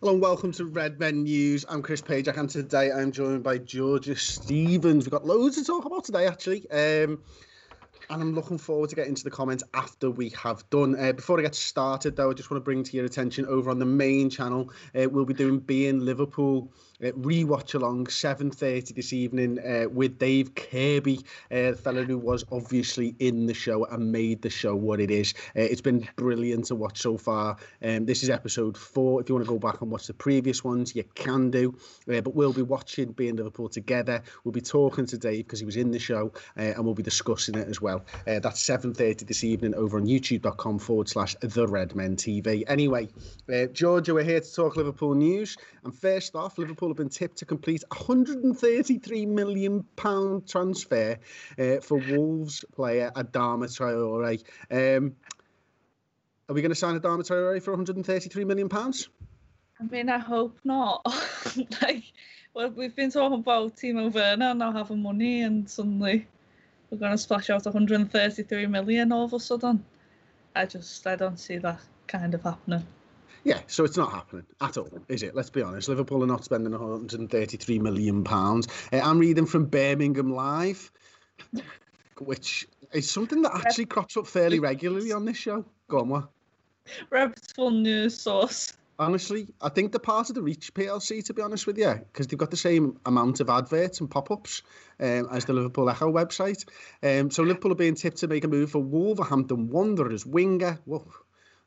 Hello and welcome to Redmen News. I'm Chris Page, and today I'm joined by Georgia Stevens. We've got loads to talk about today, actually. Um, and I'm looking forward to getting to the comments after we have done. Uh, before I get started, though, I just want to bring to your attention over on the main channel, uh, we'll be doing Being Liverpool uh, rewatch along 7.30 this evening uh, with Dave Kirby, uh, fellow who was obviously in the show and made the show what it is. Uh, it's been brilliant to watch so far. Um, this is episode four. If you want to go back and watch the previous ones, you can do. Uh, but we'll be watching Being Liverpool together. We'll be talking to Dave because he was in the show uh, and we'll be discussing it as well. Uh, that's 7.30 this evening over on youtube.com forward slash The Redmen TV. Anyway, Georgia, we're here to talk Liverpool news. And first off, Liverpool have been tipped to complete a 133 million pound transfer uh, for Wolves player Adama Traore. Um, are we going to sign Adama Traore for 133 million pounds? I mean, I hope not. like, well, we've been talking about Timo Werner now having money, and suddenly we're going to splash out 133 million all of a sudden. I just, I don't see that kind of happening. Yeah, so it's not happening at all, is it? Let's be honest. Liverpool are not spending 133 million pounds. Uh, I'm reading from Birmingham Live, which is something that actually crops up fairly regularly on this show. Go on, what? Reputable news source. Honestly, I think they're part of the Reach PLC, to be honest with you, because they've got the same amount of adverts and pop-ups um, as the Liverpool Echo website. Um, so Liverpool are being tipped to make a move for Wolverhampton Wanderers winger. Whoa,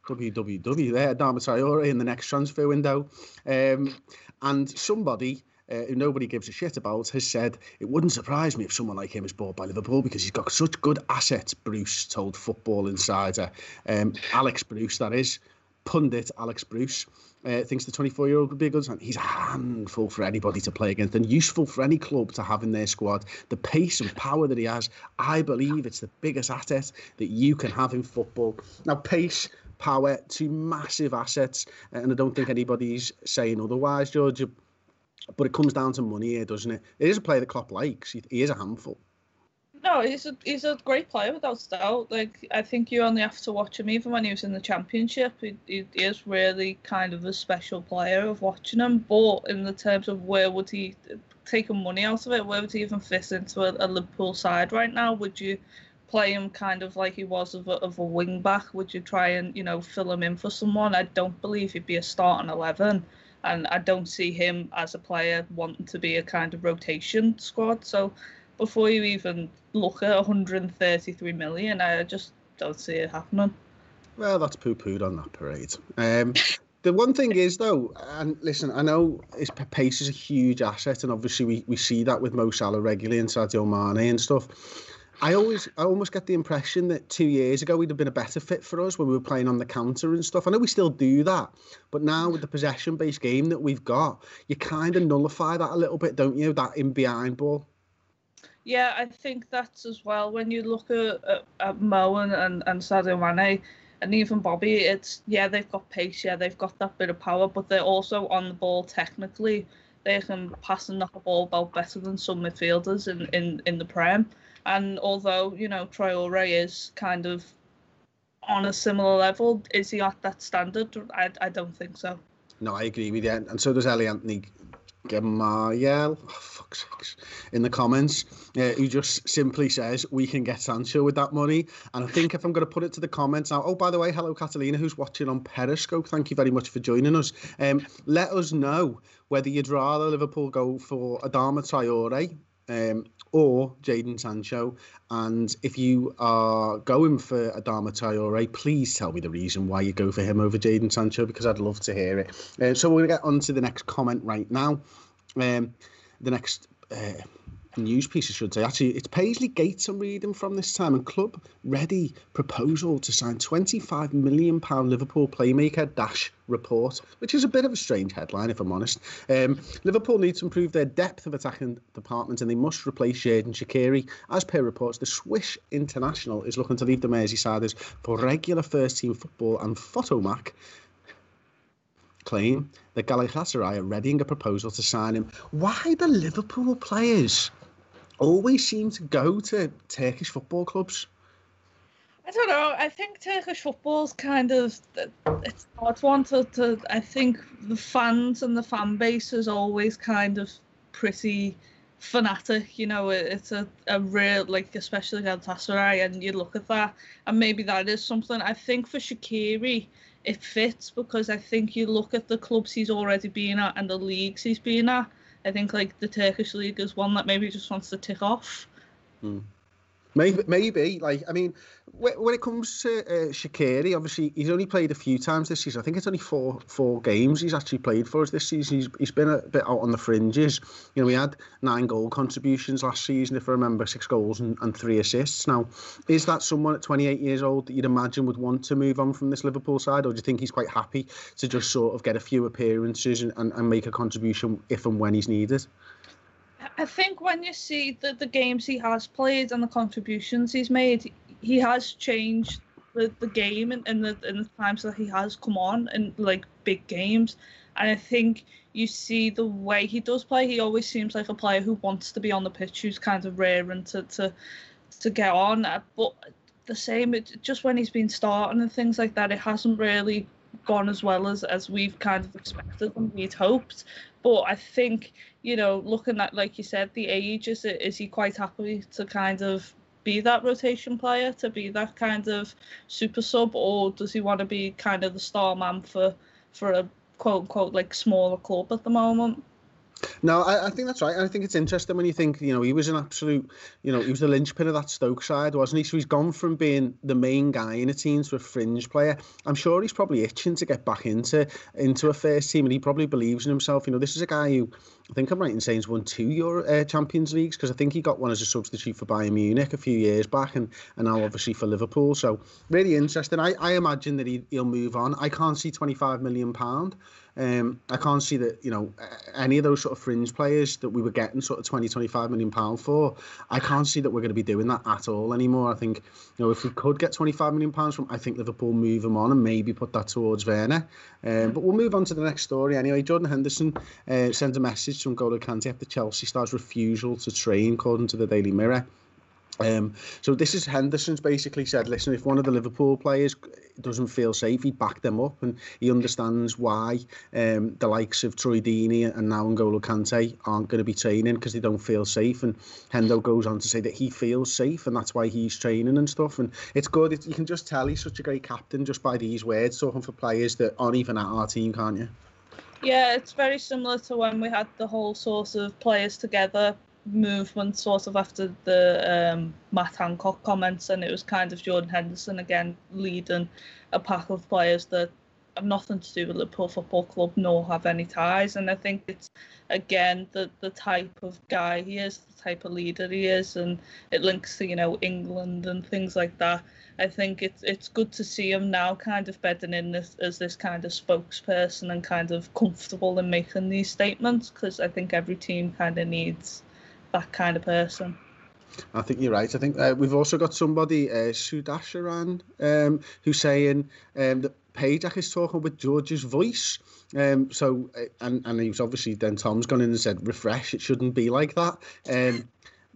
WWW there, Adama Traore in the next transfer window. Um, and somebody uh, who nobody gives a shit about has said it wouldn't surprise me if someone like him is bought by Liverpool because he's got such good assets. Bruce told Football Insider, um, Alex Bruce, that is pundit Alex Bruce. Uh, thinks the 24 year old would be a good sign. He's a handful for anybody to play against and useful for any club to have in their squad. The pace and power that he has, I believe it's the biggest asset that you can have in football. Now, pace power, two massive assets, and I don't think anybody's saying otherwise, George. But it comes down to money here, doesn't it? It is a player that Klopp likes. He, is a handful. No, he's a he's a great player without doubt. Like I think you only have to watch him, even when he was in the championship. He, he, is really kind of a special player of watching him. But in the terms of where would he taking money out of it, where would he even fit into a, a Liverpool side right now? Would you play him kind of like he was of a, of a wing back? Would you try and you know fill him in for someone? I don't believe he'd be a start starting eleven, and I don't see him as a player wanting to be a kind of rotation squad. So before you even look at 133 million, I just don't see it happening. Well, that's poo pooed on that parade. Um, the one thing is though, and listen, I know his pace is a huge asset, and obviously we, we see that with Mo Salah regularly and Sadio Mane and stuff. I always, I almost get the impression that two years ago he'd have been a better fit for us when we were playing on the counter and stuff. I know we still do that, but now with the possession-based game that we've got, you kind of nullify that a little bit, don't you? That in behind ball. Yeah, I think that's as well. When you look at, at, at Mo and, and, and Sadio Mane, and even Bobby, it's yeah, they've got pace, yeah, they've got that bit of power, but they're also on the ball technically. They can pass and knock the ball about better than some midfielders in, in, in the Prem. And although, you know, Traore is kind of on a similar level. Is he at that standard? I, I don't think so. No, I agree with you. And so does Ellie Anthony Gamayel, oh, fuck's sakes, in the comments, uh, who just simply says, we can get Sancho with that money. And I think if I'm going to put it to the comments now, oh, by the way, hello, Catalina, who's watching on Periscope. Thank you very much for joining us. Um, let us know whether you'd rather Liverpool go for Adama Traore um, or Jadon Sancho. And if you are going for Adama Traore, please tell me the reason why you go for him over Jadon Sancho because I'd love to hear it. Uh, so we're going to get on to the next comment right now. Um, the next uh, news piece, I should say. Actually, it's Paisley Gates I'm reading from this time, and club ready proposal to sign 25 million pound Liverpool playmaker dash report, which is a bit of a strange headline, if I'm honest. Um, Liverpool need to improve their depth of attacking department, and they must replace Xherdan Shaqiri. As per reports, the Swiss international is looking to leave the Merseysiders for regular first team football, and Fotomac claim that Galatasaray are readying a proposal to sign him. Why the Liverpool players always seem to go to Turkish football clubs. I don't know. I think Turkish football's kind of it's hard one to, to. I think the fans and the fan base is always kind of pretty fanatic. You know, it's a, a real like especially Galatasaray, and you look at that, and maybe that is something. I think for Shaqiri, it fits because I think you look at the clubs he's already been at and the leagues he's been at I think like the Turkish league is one that maybe just wants to tick off. Hmm. Maybe, maybe. Like, I mean, when it comes to uh, Shaqiri, obviously he's only played a few times this season. I think it's only four four games he's actually played for us this season. He's, he's been a bit out on the fringes. You know, we had nine goal contributions last season, if I remember, six goals and, and three assists. Now, is that someone at 28 years old that you'd imagine would want to move on from this Liverpool side, or do you think he's quite happy to just sort of get a few appearances and, and, and make a contribution if and when he's needed? I think when you see the, the games he has played and the contributions he's made, he has changed the, the game in, in the in the times that he has come on in like big games. And I think you see the way he does play, he always seems like a player who wants to be on the pitch, who's kind of raring to to, to get on. Uh, but the same, it, just when he's been starting and things like that, it hasn't really gone as well as as we've kind of expected and we'd hoped. But I think you know, looking at like you said, the age is is he quite happy to kind of be that rotation player, to be that kind of super sub, or does he want to be kind of the star man for for a quote unquote like smaller club at the moment? No, I, I, think that's right. I think it's interesting when you think, you know, he was an absolute, you know, he was the linchpin of that Stoke side, wasn't he? So he's gone from being the main guy in a team to a fringe player. I'm sure he's probably itching to get back into into a first team, and he probably believes in himself. You know, this is a guy who I think I'm right in saying he's won two Euro uh, Champions Leagues because I think he got one as a substitute for Bayern Munich a few years back, and, and now obviously for Liverpool. So really interesting. I, I imagine that he, he'll move on. I can't see 25 million pound. Um, I can't see that, you know, any of those sort of fringe players that we were getting sort of 20, 25 million pound for. I can't see that we're going to be doing that at all anymore. I think, you know, if we could get 25 million pounds from, I think Liverpool move him on and maybe put that towards Werner. Um, but we'll move on to the next story anyway. Jordan Henderson uh, sends a message from N'Golo Kante after Chelsea stars refusal to train, according to the Daily Mirror. Um, so this is Henderson's basically said, listen, if one of the Liverpool players doesn't feel safe, he back them up, and he understands why um, the likes of Troy Deeney and now N'Golo Kante aren't going to be training because they don't feel safe. And Hendo goes on to say that he feels safe, and that's why he's training and stuff. And it's good. It, you can just tell he's such a great captain just by these words, talking for players that aren't even at our team, can't you? Yeah, it's very similar to when we had the whole sort of players together movement sort of after the um, Matt Hancock comments, and it was kind of Jordan Henderson again leading a pack of players that have nothing to do with Liverpool Football Club nor have any ties. And I think it's again the the type of guy he is, the type of leader he is, and it links to you know England and things like that. I think it's it's good to see him now kind of bedding in this, as this kind of spokesperson and kind of comfortable in making these statements because I think every team kind of needs that kind of person. I think you're right. I think uh, we've also got somebody, uh, Sudasharan, um, who's saying um, that Pajak is talking with George's voice. Um, so, uh, and, and he was obviously, then Tom's gone in and said, refresh, it shouldn't be like that. Um,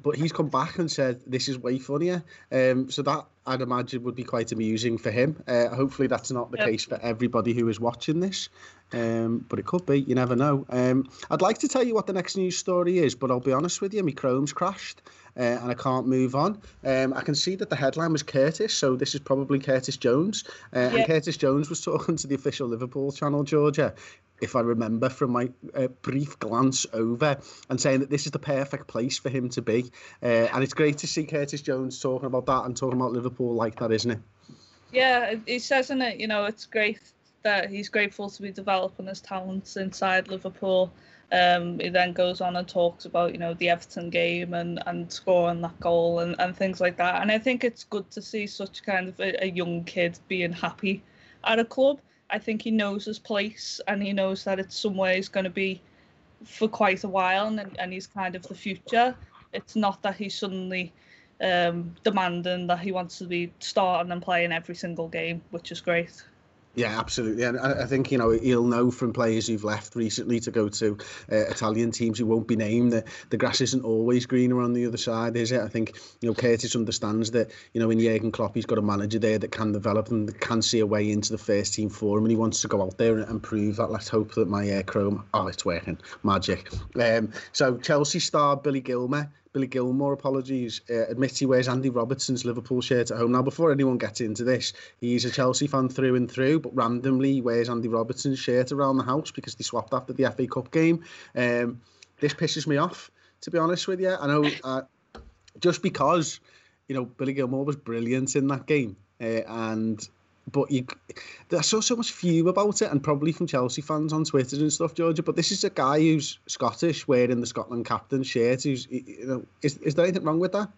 but he's come back and said, this is way funnier. Um, so that I'd imagine would be quite amusing for him. Uh, hopefully, that's not the yep. case for everybody who is watching this, um, but it could be. You never know. Um, I'd like to tell you what the next news story is, but I'll be honest with you, my Chrome's crashed. Uh, and I can't move on. Um, I can see that the headline was Curtis, so this is probably Curtis Jones. Uh, yep. And Curtis Jones was talking to the official Liverpool channel, Georgia, if I remember from my uh, brief glance over, and saying that this is the perfect place for him to be. Uh, and it's great to see Curtis Jones talking about that and talking about Liverpool like that, isn't it? Yeah, he says in it, you know, it's great that he's grateful to be developing his talents inside Liverpool. Um, he then goes on and talks about, you know, the Everton game and, and scoring that goal and, and things like that. And I think it's good to see such kind of a, a young kid being happy at a club. I think he knows his place and he knows that it's somewhere he's going to be for quite a while and, and he's kind of the future. It's not that he's suddenly um, demanding that he wants to be starting and playing every single game, which is great. Yeah, absolutely. And I think, you know, he'll know from players who've left recently to go to uh, Italian teams who won't be named that the grass isn't always greener on the other side, is it? I think, you know, Curtis understands that, you know, in Jurgen Klopp, he's got a manager there that can develop and can see a way into the first team for him and he wants to go out there and, prove that. Let's hope that my air Chrome, oh, it's working. Magic. Um, so Chelsea star Billy Gilmour Billy Gilmour, apologies, uh, admits he wears Andy Robertson's Liverpool shirt at home. Now, before anyone gets into this, he's a Chelsea fan through and through, but randomly wears Andy Robertson's shirt around the house because they swapped after the FA Cup game. Um, this pisses me off, to be honest with you. I know uh, just because, you know, Billy Gilmour was brilliant in that game. Uh, and but you there's so so much fume about it and probably from Chelsea fans on Twitter and stuff, Georgia. But this is a guy who's Scottish wearing the Scotland captain shirt. Who's you know, is is there anything wrong with that?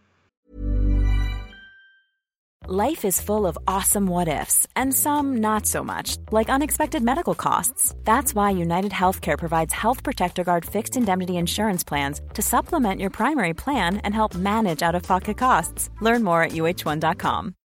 Life is full of awesome what ifs and some not so much, like unexpected medical costs. That's why United Healthcare provides Health Protector Guard fixed indemnity insurance plans to supplement your primary plan and help manage out of pocket costs. Learn more at uh1.com.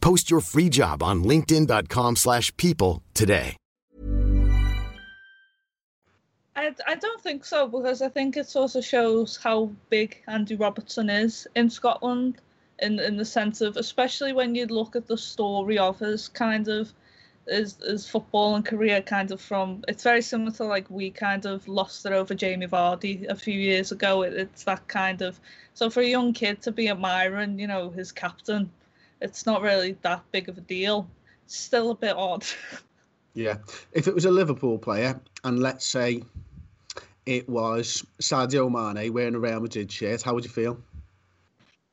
Post your free job on linkedin.com slash people today. I, I don't think so because I think it also shows how big Andy Robertson is in Scotland in in the sense of especially when you look at the story of his kind of his, his football and career kind of from it's very similar to like we kind of lost it over Jamie Vardy a few years ago. It, it's that kind of so for a young kid to be admiring, you know, his captain, it's not really that big of a deal. It's still a bit odd. Yeah. If it was a Liverpool player and let's say it was Sadio Mane wearing a Real Madrid shirt, how would you feel?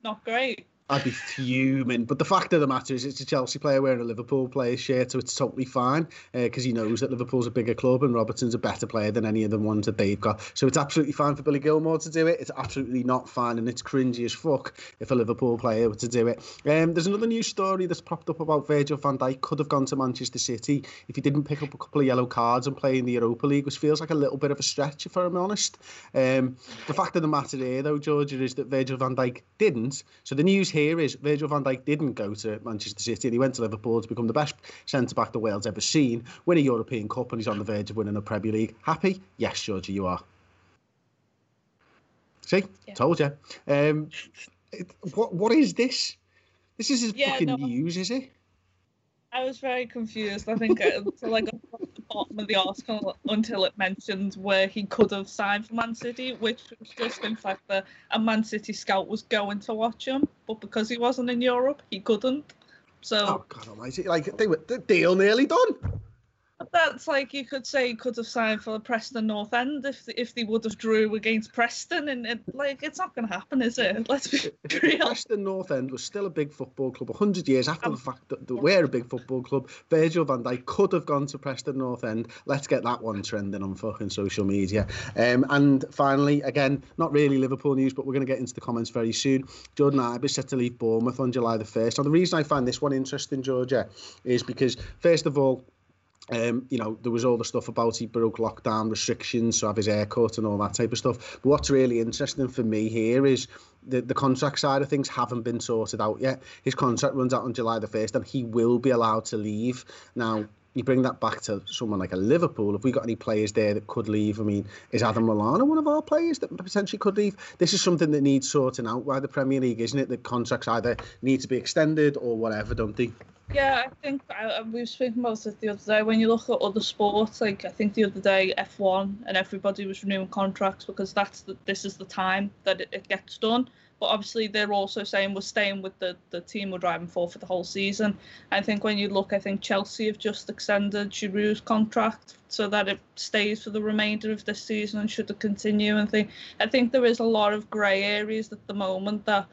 Not great. I'd be fuming. But the fact of the matter is, it's a Chelsea player wearing a Liverpool player's shirt, so it's totally fine because uh, he knows that Liverpool's a bigger club and Robertson's a better player than any of the ones that they've got. So it's absolutely fine for Billy Gilmour to do it. It's absolutely not fine, and it's cringy as fuck if a Liverpool player were to do it. Um, there's another news story that's popped up about Virgil van Dijk could have gone to Manchester City if he didn't pick up a couple of yellow cards and play in the Europa League, which feels like a little bit of a stretch, if I'm honest. Um, the fact of the matter here, though, Georgia, is that Virgil van Dijk didn't. So the news here is Virgil van Dijk didn't go to Manchester City and he went to Liverpool to become the best centre back the world's ever seen, win a European Cup, and he's on the verge of winning a Premier League. Happy? Yes, Georgia, you are. See, yeah. told you. Um, it, what what is this? This is his yeah, fucking no, news, is it? I was very confused. I think uh, like bottom of the article until it mentioned where he could have signed for Man City, which was just in fact that a Man City scout was going to watch him, but because he wasn't in Europe, he couldn't. So, oh God Almighty! Like they were, the deal nearly done. That's like you could say he could have signed for Preston North End if if they would have drew against Preston, and it, like it's not going to happen, is it? Let's be real. Preston North End was still a big football club hundred years after um, the fact that, that we're a big football club. Virgil Van Dijk could have gone to Preston North End. Let's get that one trending on fucking social media. Um, and finally, again, not really Liverpool news, but we're going to get into the comments very soon. Jordan Ibe is set to leave Bournemouth on July the first. Now, the reason I find this one interesting, Georgia, is because first of all um, you know, there was all the stuff about he broke lockdown restrictions, so have his haircut and all that type of stuff. But what's really interesting for me here is the, the contract side of things haven't been sorted out yet. His contract runs out on July the 1st and he will be allowed to leave. Now, you bring that back to someone like a Liverpool. Have we got any players there that could leave? I mean, is Adam Lallana one of our players that potentially could leave? This is something that needs sorting out by the Premier League, isn't it? The contracts either need to be extended or whatever, don't they? Yeah, I think I, we were speaking about it the other day. When you look at other sports, like I think the other day F1 and everybody was renewing contracts because that's the, this is the time that it, it gets done. But obviously, they're also saying we're staying with the, the team we're driving for for the whole season. I think when you look, I think Chelsea have just extended Giroud's contract so that it stays for the remainder of this season and should continue. And think I think there is a lot of grey areas at the moment that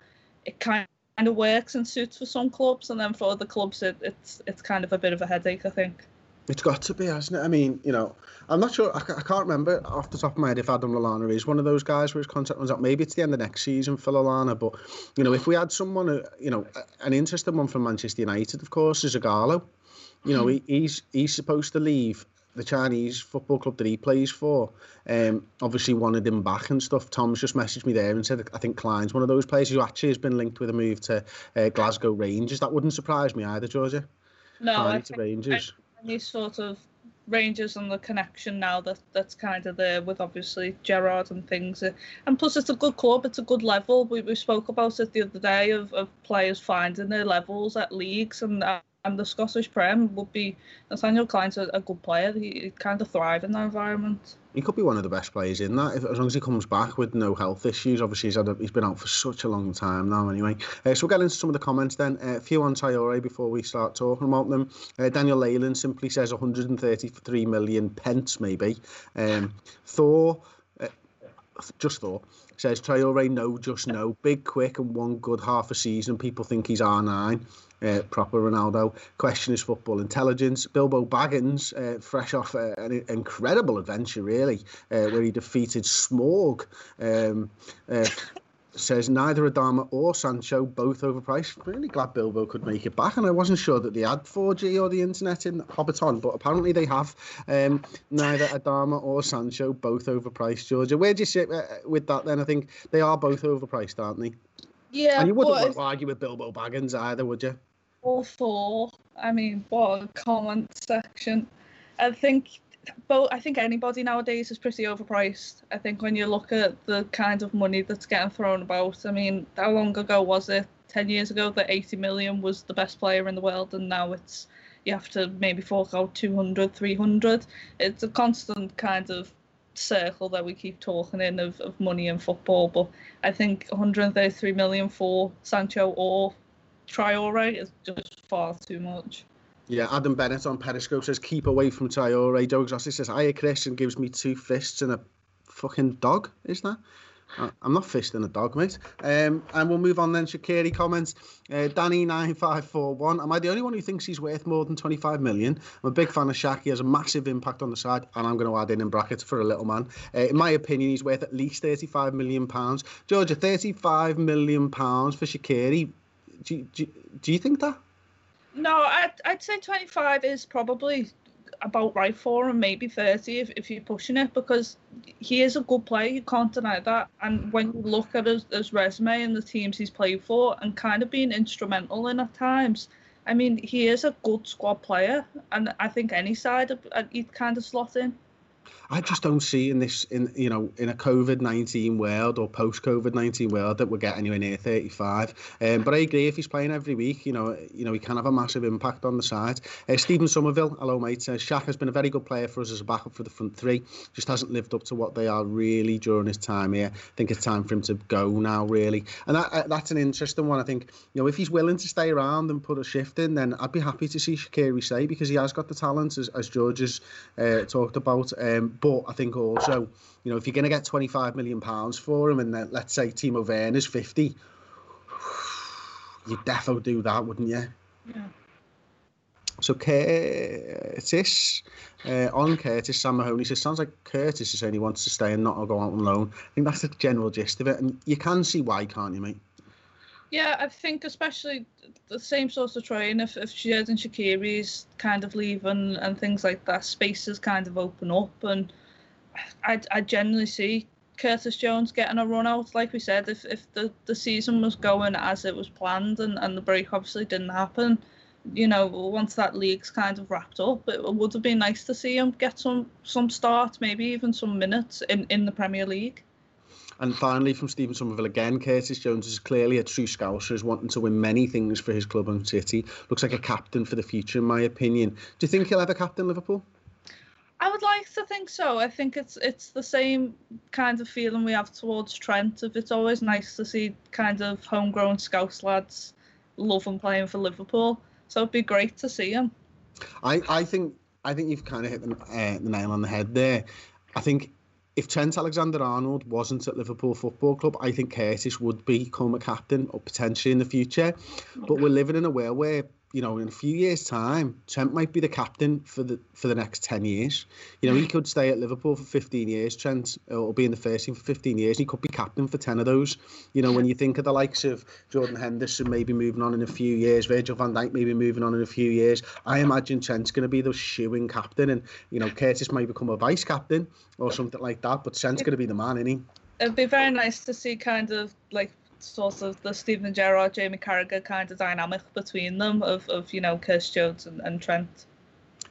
it kind kind of works and suits for some clubs, and then for other clubs, it, it's it's kind of a bit of a headache, I think. It's got to be, hasn't it? I mean, you know, I'm not sure. I, I can't remember off the top of my head if Adam Lallana is one of those guys where his contract runs out. Maybe it's the end of next season for Lallana. But you know, if we had someone, uh, you know, an interesting one from Manchester United, of course, is Ighalo. You know, he, he's he's supposed to leave the Chinese football club that he plays for. Um, obviously wanted him back and stuff. Tom's just messaged me there and said I think Clyne's one of those players who actually has been linked with a move to uh, Glasgow Rangers. That wouldn't surprise me either, Georgia. No, Klein I think Rangers. Any sort of Rangers and the connection now that that's kind of there with obviously Gerrard and things. And plus, it's a good club. It's a good level. We, we spoke about it the other day of, of players finding their levels at leagues and. Uh, and the Scottish Prem would be Nathaniel Clyne's a, a good player. He, he kind of thrive in that environment. He could be one of the best players in that, if, as long as he comes back with no health issues. Obviously, he's had a, he's been out for such a long time now. Anyway, uh, so we'll get into some of the comments then. Uh, a few on Traore before we start talking about them. Uh, Daniel Leyland simply says 133 million pence, maybe. Um, Thor, uh, just thought says Traore no, just no. Big, quick, and one good half a season. People think he's R9 uh, proper Ronaldo. Question is football intelligence. Bilbo Baggins, uh, fresh off uh, an incredible adventure, really, uh, where he defeated Smaug. Um, uh, says neither Adama or Sancho both overpriced. Really glad Bilbo could make it back, and I wasn't sure that they had 4G or the internet in Hobbiton, but apparently they have. Um, neither Adama or Sancho both overpriced. Georgia, where do you sit uh, with that? Then I think they are both overpriced, aren't they? Yeah, and you wouldn't argue with Bilbo Baggins either, would you? awful. I mean, what a comment section. I think but I think anybody nowadays is pretty overpriced. I think when you look at the kind of money that's getting thrown about, I mean, how long ago was it? 10 years ago that 80 million was the best player in the world, and now it's you have to maybe fork out 200, 300. It's a constant kind of circle that we keep talking in of, of money in football, but I think 133 million for Sancho or Traore is just far too much. Yeah, Adam Bennett on Periscope says keep away from Traore. Doug Rossi says hiya Chris and gives me two fists and a fucking dog. Is that? Uh, I'm not fisting a dog, mate. Um, and we'll move on then. Shaqiri comments. Uh, Danny nine five four one. Am I the only one who thinks he's worth more than 25 million? I'm a big fan of Shaq. He has a massive impact on the side, and I'm going to add in in brackets for a little man. Uh, in my opinion, he's worth at least 35 million pounds. Georgia, 35 million pounds for Shaqiri do, do, do you think that? No, I'd, I'd say 25 is probably about right for him, maybe 30 if, if you're pushing it, because he is a good player, you can't deny that. And when you look at his, his resume and the teams he's played for and kind of being instrumental in at times, I mean, he is a good squad player, and I think any side uh, he'd kind of slot in. I just don't see in this in you know in a COVID nineteen world or post COVID nineteen world that we'll get anywhere near thirty five. Um, but I agree if he's playing every week, you know, you know he can have a massive impact on the side. Uh, Stephen Somerville, hello mate. Uh, Shaq has been a very good player for us as a backup for the front three. Just hasn't lived up to what they are really during his time here. I think it's time for him to go now, really. And that uh, that's an interesting one. I think you know if he's willing to stay around and put a shift in, then I'd be happy to see Shaqiri stay because he has got the talent as, as George has uh, talked about. Um, but I think also, you know, if you're going to get 25 million pounds for him, and then let's say Timo Werner's 50, you'd definitely do that, wouldn't you? Yeah. So Curtis, uh, on Curtis, Sam Mahoney says, sounds like Curtis is saying he wants to stay and not go out on loan. I think that's the general gist of it. And you can see why, can't you, mate? Yeah, I think especially the same sort of train. If if Xherdan Shaqiri's kind of leave and, things like that, spaces kind of open up, and I I generally see Curtis Jones getting a run out. Like we said, if if the, the season was going as it was planned and, and the break obviously didn't happen, you know, once that league's kind of wrapped up, it would have been nice to see him get some some start, maybe even some minutes in, in the Premier League. And finally, from Stephen Somerville again, Curtis Jones is clearly a true Scouser, is wanting to win many things for his club and city. Looks like a captain for the future, in my opinion. Do you think he'll ever captain Liverpool? I would like to think so. I think it's it's the same kind of feeling we have towards Trent. If it's always nice to see kind of homegrown Scouse lads love and playing for Liverpool, so it'd be great to see him. I, I think I think you've kind of hit the, uh, the nail on the head there. I think if Trent Alexander-Arnold wasn't at Liverpool Football Club, I think Curtis would become a captain or potentially in the future. But we're living in a world where you know, in a few years' time, Trent might be the captain for the for the next ten years. You know, he could stay at Liverpool for fifteen years, Trent, will be in the first team for fifteen years. He could be captain for ten of those. You know, when you think of the likes of Jordan Henderson maybe moving on in a few years, Virgil van Dijk maybe moving on in a few years, I imagine Trent's going to be the shoeing captain, and you know, Curtis might become a vice captain or something like that. But Trent's going to be the man, isn't he? It'd be very nice to see kind of like sort of the Steven Gerrard, Jamie Carragher kind of dynamic between them of, of you know, Curtis Jones and, and Trent.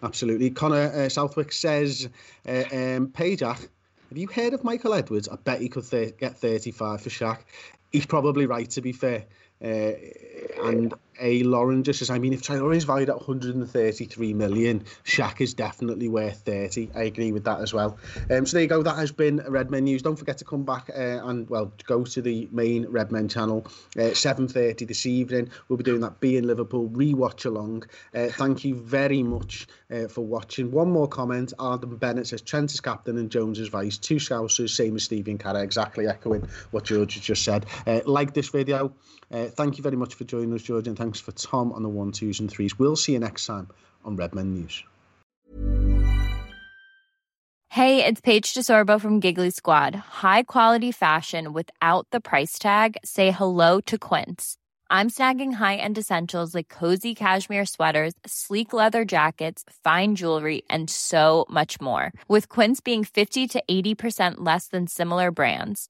Absolutely. Connor uh, Southwick says, uh, um, have you heard of Michael Edwards? I bet he could th- get 35 for Shaq. He's probably right, to be fair. Uh, and a Lauren just says, I mean, if Traore is valued at 133 million, Shaq is definitely worth 30. I agree with that as well. Um, so there you go. That has been Redmen News. Don't forget to come back uh, and, well, go to the main Redmen channel, uh, 7.30 this evening. We'll be doing that Being Liverpool rewatch along. Uh, thank you very much uh, for watching. One more comment. Adam Bennett says, Trent is captain and Jones is vice. Two Scousers, same as Stephen Carra, exactly echoing what George just said. Uh, like this video. Uh, thank you very much for joining us, George, and thanks for Tom on the one, twos, and threes. We'll see you next time on Redmen News. Hey, it's Paige DeSorbo from Giggly Squad. High quality fashion without the price tag? Say hello to Quince. I'm snagging high end essentials like cozy cashmere sweaters, sleek leather jackets, fine jewelry, and so much more. With Quince being 50 to 80% less than similar brands